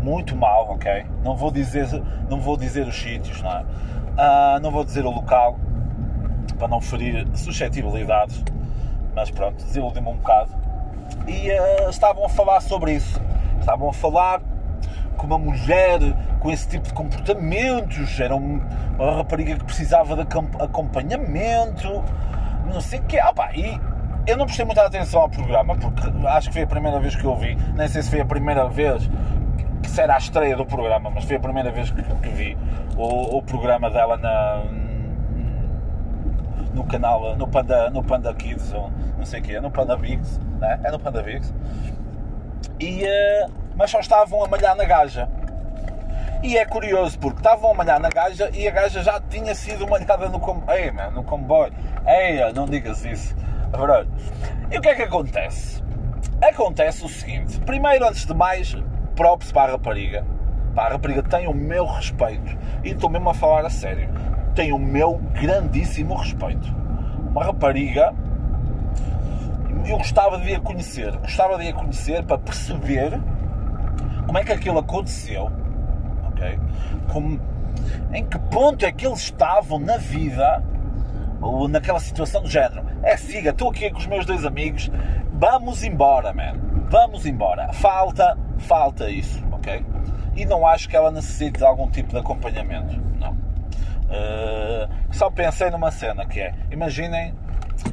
muito mal, ok? Não vou dizer, não vou dizer os sítios, não é? Uh, não vou dizer o local, para não ferir suscetibilidades, mas pronto, desiludi-me um bocado. E uh, estavam a falar sobre isso, estavam a falar com uma mulher com esse tipo de comportamentos, era uma rapariga que precisava de acompanhamento, não sei o que. Ah, e eu não prestei muita atenção ao programa, porque acho que foi a primeira vez que eu vi, nem sei se foi a primeira vez que será a estreia do programa, mas foi a primeira vez que, que vi o, o, programa dela na, no canal, no Panda, no Panda Kids, ou não sei o que, no Panda Bigs, né? é no Panda Bigs. E, uh, mas só estavam a malhar na gaja. E é curioso porque estavam a malhar na gaja e a gaja já tinha sido malhada no comboio. Ei, man, no comboio. Ei, não digas isso. É. E o que é que acontece? Acontece o seguinte: primeiro, antes de mais, props para a rapariga. Pá, a rapariga tem o meu respeito. E estou mesmo a falar a sério. Tem o meu grandíssimo respeito. Uma rapariga. Eu gostava de a conhecer. Gostava de a conhecer para perceber como é que aquilo aconteceu ok? Como, em que ponto é que eles estavam na vida ou naquela situação do género? É siga, estou aqui com os meus dois amigos, vamos embora, man. Vamos embora. Falta, falta isso, ok? E não acho que ela necessite de algum tipo de acompanhamento, não. Uh, só pensei numa cena que é, imaginem,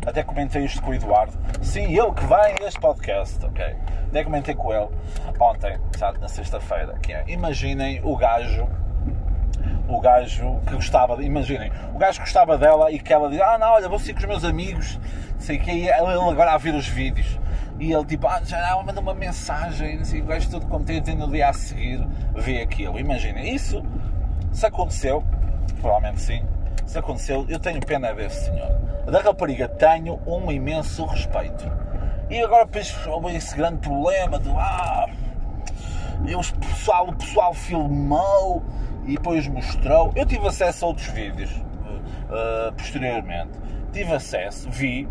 até comentei isto com o Eduardo, sim, ele que vai a este podcast, ok? Até comentei com ele ontem, sabe, na sexta-feira, que é, imaginem o gajo o gajo que gostava, imaginem, o gajo que gostava dela e que ela diz, ah não, olha, vou sair com os meus amigos, sei que ele agora a ver os vídeos e ele tipo, ah, já ela manda uma mensagem, assim, o gajo todo contente e no dia a seguir vê aquilo. Imaginem, isso se aconteceu, provavelmente sim, se aconteceu, eu tenho pena desse senhor. Da rapariga tenho um imenso respeito e agora houve esse grande problema do ah, o pessoal, o pessoal filmou e depois mostrou. Eu tive acesso a outros vídeos uh, posteriormente. Tive acesso, vi.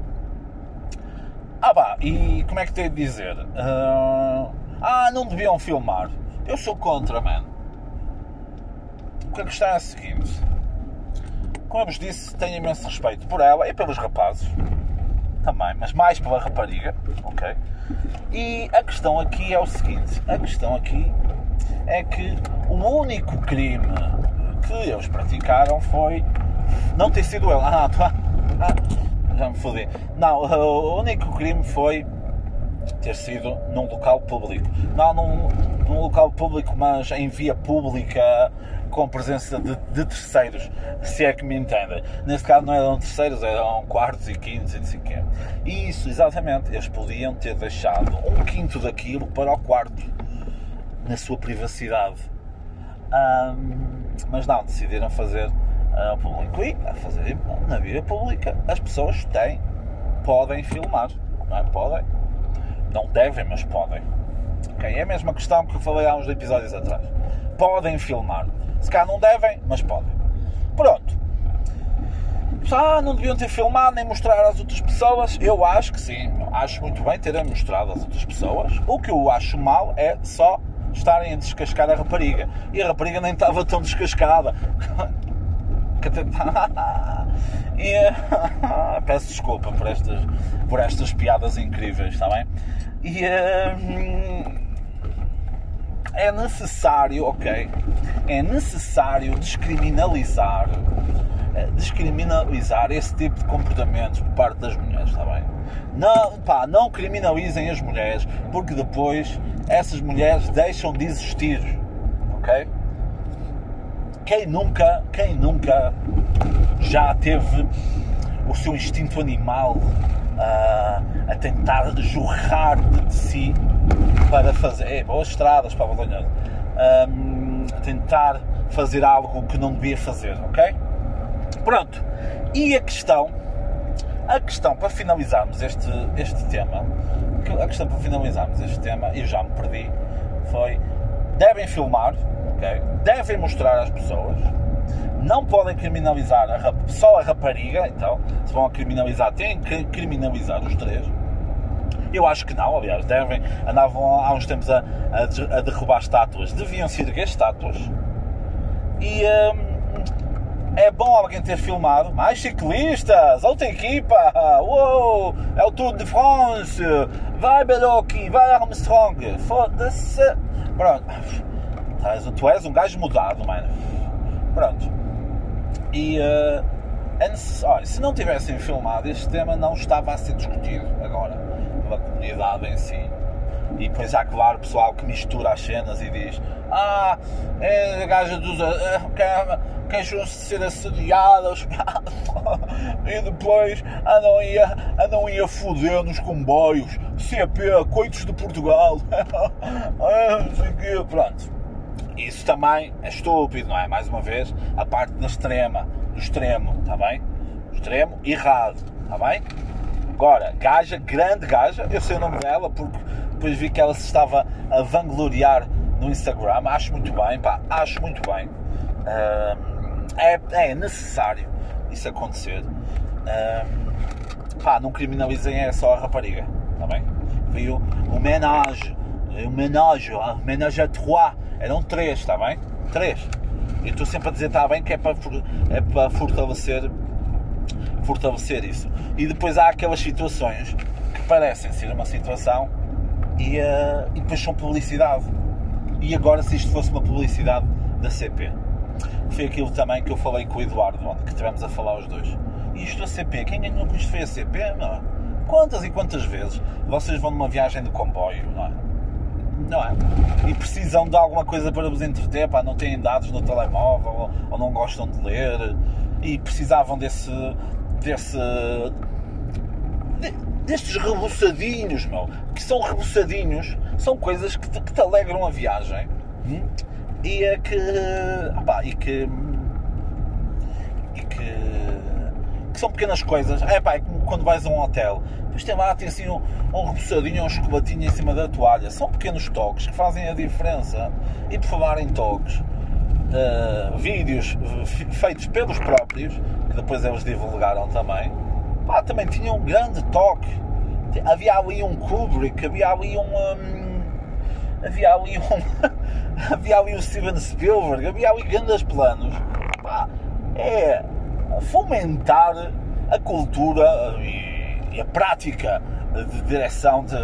Ah pá, e como é que tenho de dizer? Uh, ah, não deviam filmar. Eu sou contra, mano. O que está é o seguinte. Como eu vos disse, tenho imenso respeito por ela e pelos rapazes também, mas mais pela rapariga, ok? E a questão aqui é o seguinte: a questão aqui é que o único crime que eles praticaram foi não ter sido ele. Ah, tu, ah, já me fodi. Não, o único crime foi ter sido num local público. Não num, num local público, mas em via pública, com presença de, de, terceiros, se é que me entendem. Neste caso não eram terceiros, eram quartos e quintos e não sei quê. Isso, exatamente, eles podiam ter deixado um quinto daquilo para o quarto, na sua privacidade. mas não, decidiram fazer uh, público. E a fazer na via pública, as pessoas têm, podem filmar, não é? Podem. Não devem, mas podem. Okay? É a mesma questão que eu falei há uns episódios atrás. Podem filmar. Se cá não devem, mas podem. Pronto. Ah, não deviam ter filmado nem mostrar às outras pessoas. Eu acho que sim. Acho muito bem terem mostrado às outras pessoas. O que eu acho mal é só estarem a descascar a rapariga. E a rapariga nem estava tão descascada. e, peço desculpa por estas, por estas piadas incríveis, está bem? E hum, é necessário, ok? É necessário descriminalizar eh, descriminalizar esse tipo de comportamentos por parte das mulheres, está bem? Não, pá, não criminalizem as mulheres, porque depois essas mulheres deixam de existir, ok? Quem nunca, quem nunca já teve o seu instinto animal uh, a tentar jorrar de si para fazer. É, boas estradas para Bolonha. Um, a tentar fazer algo que não devia fazer, ok? Pronto. E a questão, a questão para finalizarmos este, este tema, a questão para finalizarmos este tema, eu já me perdi, foi devem filmar, ok? Devem mostrar às pessoas não podem criminalizar a, só a rapariga, então, se vão criminalizar, têm que criminalizar os três. Eu acho que não, aliás, devem. Andavam há uns tempos a, a, a derrubar estátuas, deviam se erguer estátuas. E hum, é bom alguém ter filmado. Mais ciclistas, outra equipa, uou, é o Tour de France, vai Beloki, vai Armstrong, foda-se. Pronto, tu és um gajo mudado, mano. Pronto. E uh, é necessário, se não tivessem filmado, este tema não estava a ser discutido agora pela comunidade em si. E depois há, claro, pessoal que mistura as cenas e diz: Ah, é a gaja dos. queixam-se de ser assediadas. e depois andam aí, andam aí a foder nos comboios. CP, coitos de Portugal. ah, não sei o. Pronto isso também é estúpido, não é? Mais uma vez, a parte da extrema, do extremo, está bem? Extremo errado, está bem? Agora, gaja, grande gaja, eu sei o nome dela porque depois vi que ela se estava a vangloriar no Instagram, acho muito bem, pá, acho muito bem. É, é, necessário isso acontecer. Pá, não criminalizem é só a rapariga, está bem? Veio o menage, o menage, o menage a trois eram três, está bem? Três. Eu estou sempre a dizer está bem que é para, é para fortalecer, fortalecer isso. E depois há aquelas situações que parecem ser uma situação e, uh, e depois são publicidade. E agora se isto fosse uma publicidade da CP? Foi aquilo também que eu falei com o Eduardo, onde que tivemos a falar os dois. E isto a CP, quem ganhou com isto foi a CP? Não. Quantas e quantas vezes vocês vão numa viagem de comboio, não é? Não é? E precisam de alguma coisa para vos entreter, pá, não têm dados no telemóvel ou, não gostam de ler e precisavam desse. desse. De, destes rebuçadinhos, meu, que são rebuçadinhos, são coisas que te, que te alegram a viagem hum? e é que. E que. e que. Que são pequenas coisas. É pá, é como quando vais a um hotel depois tem lá, tem assim um, um repousadinho, um chocolatinho em cima da toalha. São pequenos toques que fazem a diferença. E por falar em toques, uh, vídeos feitos pelos próprios, que depois eles divulgaram também, pá, também tinham um grande toque. Havia ali um Kubrick, havia ali um. um havia ali um. havia ali o Steven Spielberg, havia ali grandes planos. Pá, é fomentar a cultura e a prática de direção de,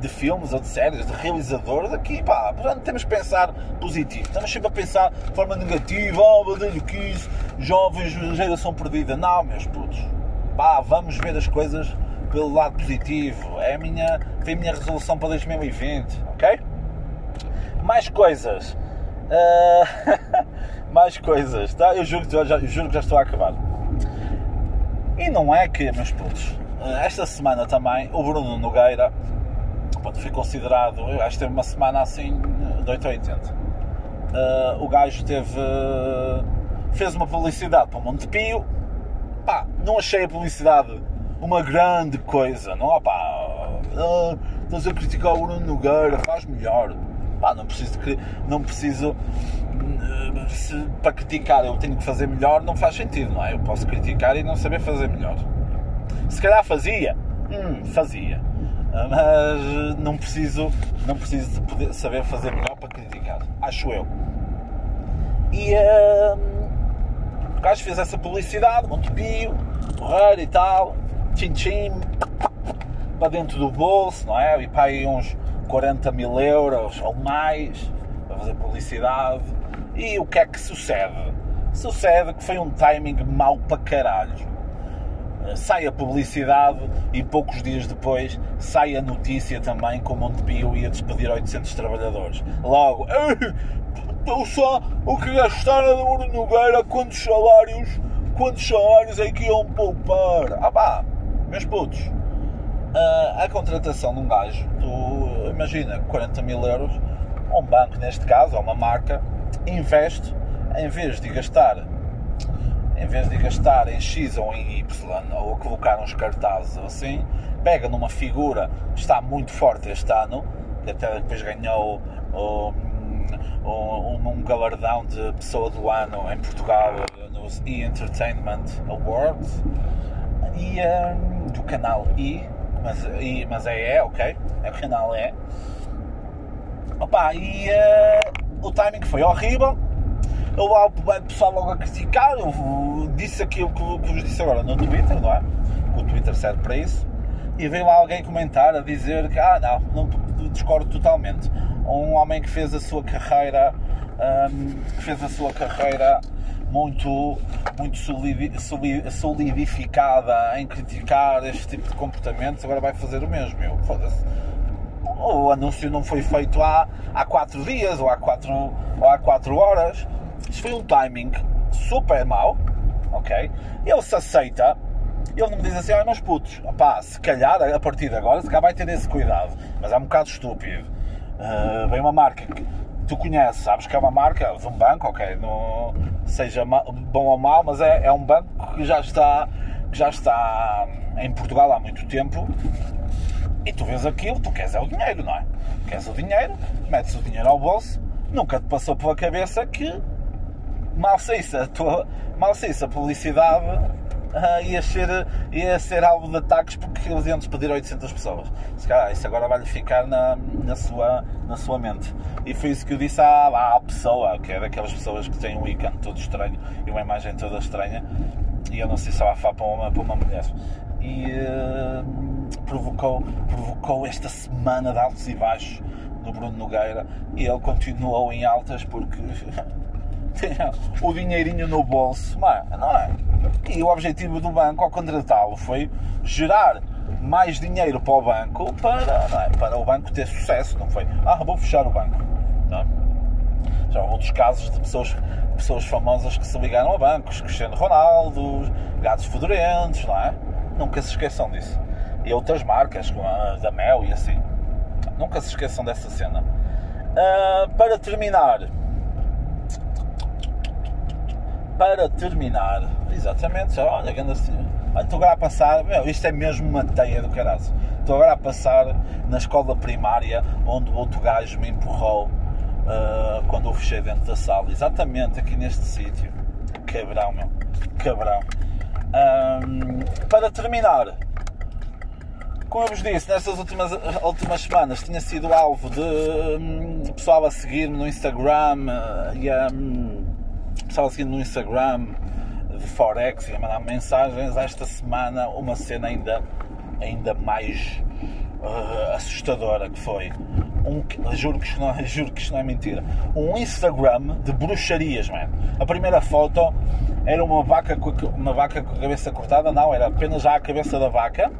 de filmes ou de séries, de realizadores, aqui, pá, portanto, temos que pensar positivo. Estamos sempre a pensar de forma negativa, oh, meu Deus, que isso, jovens, geração perdida. Não, meus putos, pá, vamos ver as coisas pelo lado positivo. É a minha, foi a minha resolução para 2020, ok? Mais coisas. Uh, mais coisas, tá? Eu juro, já, eu juro que já estou a acabar. E não é que, meus putos, esta semana também o Bruno Nogueira pronto, foi considerado, eu acho que teve uma semana assim de 8 a 80. Uh, o gajo teve. fez uma publicidade para o Montepio. Pá, não achei a publicidade uma grande coisa, não? Pá, uh, estás a criticar o Bruno Nogueira, faz melhor. Pá, não preciso, não preciso se, para criticar eu tenho que fazer melhor, não faz sentido, não é? Eu posso criticar e não saber fazer melhor. Se calhar fazia, hum, fazia, mas não preciso, não preciso de poder saber fazer melhor para criticar, acho eu. E hum, o gajo fez essa publicidade, Montepio, porreiro e tal, tchim-tchim, para dentro do bolso, não é? E para aí uns 40 mil euros ou mais para fazer publicidade e o que é que sucede? Sucede que foi um timing mau para caralho. Sai a publicidade e poucos dias depois sai a notícia também que o Montepio ia despedir 800 trabalhadores. Logo, eu só o que gastaram do Bruno Nogueira, quantos salários, quantos salários é que iam poupar? Ah pá, meus putos, a contratação de um gajo, tu imagina, 40 mil euros, um banco neste caso, ou uma marca, investe em vez de gastar em vez de gastar em X ou em Y ou colocar uns cartazes ou assim, pega numa figura que está muito forte este ano, que até depois ganhou um, um, um galardão de pessoa do ano em Portugal nos E-Entertainment Awards e um, do canal E, mas, I, mas é E, ok? É canal E. Opa, e uh, o timing foi horrível. Eu o pessoal logo a criticar, eu disse aquilo que, que vos disse agora no Twitter, não é? O Twitter serve para isso. E veio lá alguém comentar a dizer que, ah, não, não discordo totalmente. Um homem que fez a sua carreira, um, que fez a sua carreira muito, muito solidificada em criticar este tipo de comportamentos, agora vai fazer o mesmo. Eu, foda-se o anúncio não foi feito há, há 4 dias ou há 4 ou há quatro horas. Isto foi um timing super mau, ok? Ele se aceita, ele não me diz assim, ai meus putos, opá, se calhar a partir de agora, se calhar vai ter esse cuidado, mas é um bocado estúpido. Uh, vem uma marca que tu conheces, sabes que é uma marca um banco, ok, não seja bom ou mau, mas é, é um banco que já está que já está em Portugal há muito tempo e tu vês aquilo, tu queres é o dinheiro, não é? Queres o dinheiro, metes o dinheiro ao bolso, nunca te passou pela cabeça que mal saísse a, tua, mal a publicidade uh, ia, ser, ia ser alvo de ataques porque eles iam despedir 800 pessoas. Se calhar isso agora vai-lhe ficar na, na, sua, na sua mente. E foi isso que eu disse à, à pessoa, que é daquelas pessoas que têm um ícone todo estranho e uma imagem toda estranha. E eu não sei se ela fala para uma, para uma mulher. E. Uh, provocou, provocou esta semana de altos e baixos no Bruno Nogueira e ele continuou em altas porque tinha o dinheirinho no bolso, não é? E o objetivo do banco ao contratá-lo foi gerar mais dinheiro para o banco para, é? para o banco ter sucesso, não foi? Ah, vou fechar o banco. Não? É? Já há outros casos de pessoas, pessoas famosas que se ligaram a bancos, Cristiano Ronaldo, gatos fedorentos, não é? Nunca se esqueçam disso e outras marcas, como a da Mel e assim. Nunca se esqueçam dessa cena. Uh, para terminar, para terminar, exatamente, já, olha, grande assim. Estou agora a passar, meu, isto é mesmo uma teia do caralho. Estou agora a passar na escola primária onde o outro gajo me empurrou uh, quando eu fechei dentro da sala, exatamente aqui neste sítio. Cabrão, meu, cabrão. Um, para terminar, como eu vos disse, nestas últimas, últimas semanas tinha sido alvo de hum, pessoal a seguir-me no Instagram uh, e um, pessoal a seguir no Instagram de Forex e a mandar mensagens. Esta semana, uma cena ainda, ainda mais uh, assustadora que foi. Um, juro, que não, juro que isto não é mentira. Um Instagram de bruxarias, mano. A primeira foto era uma vaca, com a, uma vaca com a cabeça cortada, não, era apenas já a cabeça da vaca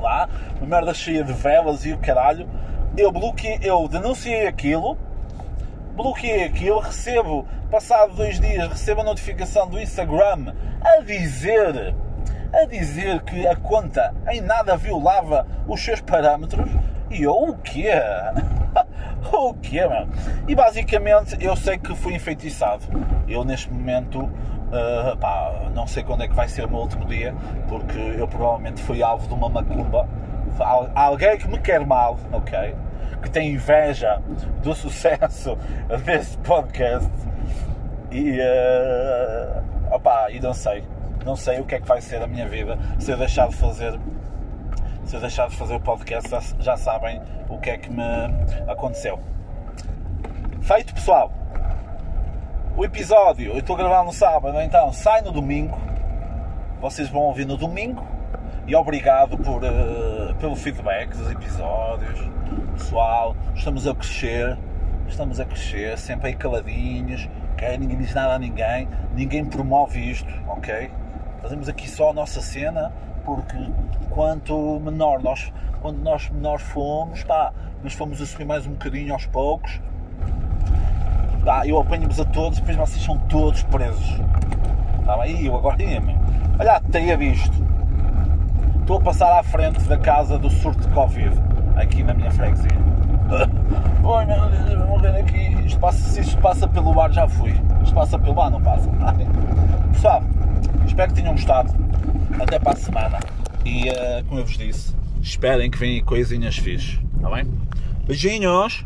lá, uma merda cheia de velas e o caralho. Eu bloqueei, eu denunciei aquilo, bloqueei aquilo, recebo, passado dois dias, recebo a notificação do Instagram a dizer, a dizer que a conta em nada violava os seus parâmetros. E eu, o quê? o quê, mano? E basicamente eu sei que fui enfeitiçado. Eu neste momento, uh, pá, não sei quando é que vai ser o meu último dia, porque eu provavelmente fui alvo de uma macumba. Alguém que me quer mal, ok? Que tem inveja do sucesso desse podcast. E, uh, e não sei. Não sei o que é que vai ser a minha vida se eu deixar de fazer se eu deixar de fazer o podcast, já sabem o que é que me aconteceu. Feito, pessoal. O episódio, eu estou a gravar no sábado, então sai no domingo. Vocês vão ouvir no domingo. E obrigado por, uh, pelo feedback dos episódios. Pessoal, estamos a crescer. Estamos a crescer, sempre aí caladinhos. Okay? Ninguém diz nada a ninguém. Ninguém promove isto, ok? Fazemos aqui só a nossa cena porque quanto menor nós, quando nós menor fomos, pá, nós fomos a subir mais um bocadinho aos poucos. Pá, eu apanho-vos a todos, depois vocês são todos presos. Tá bem? eu agora ia-me. Olha a teia disto. Estou a passar à frente da casa do surto de Covid, aqui na minha freguesia. Oi meu Deus, vou morrer aqui. Isto passa, se isto passa pelo ar, já fui. Isto passa pelo ar, não passa. Pessoal, espero que tenham gostado. Até para a semana. E uh, como eu vos disse, esperem que venham coisinhas fixes. Está bem? Beijinhos!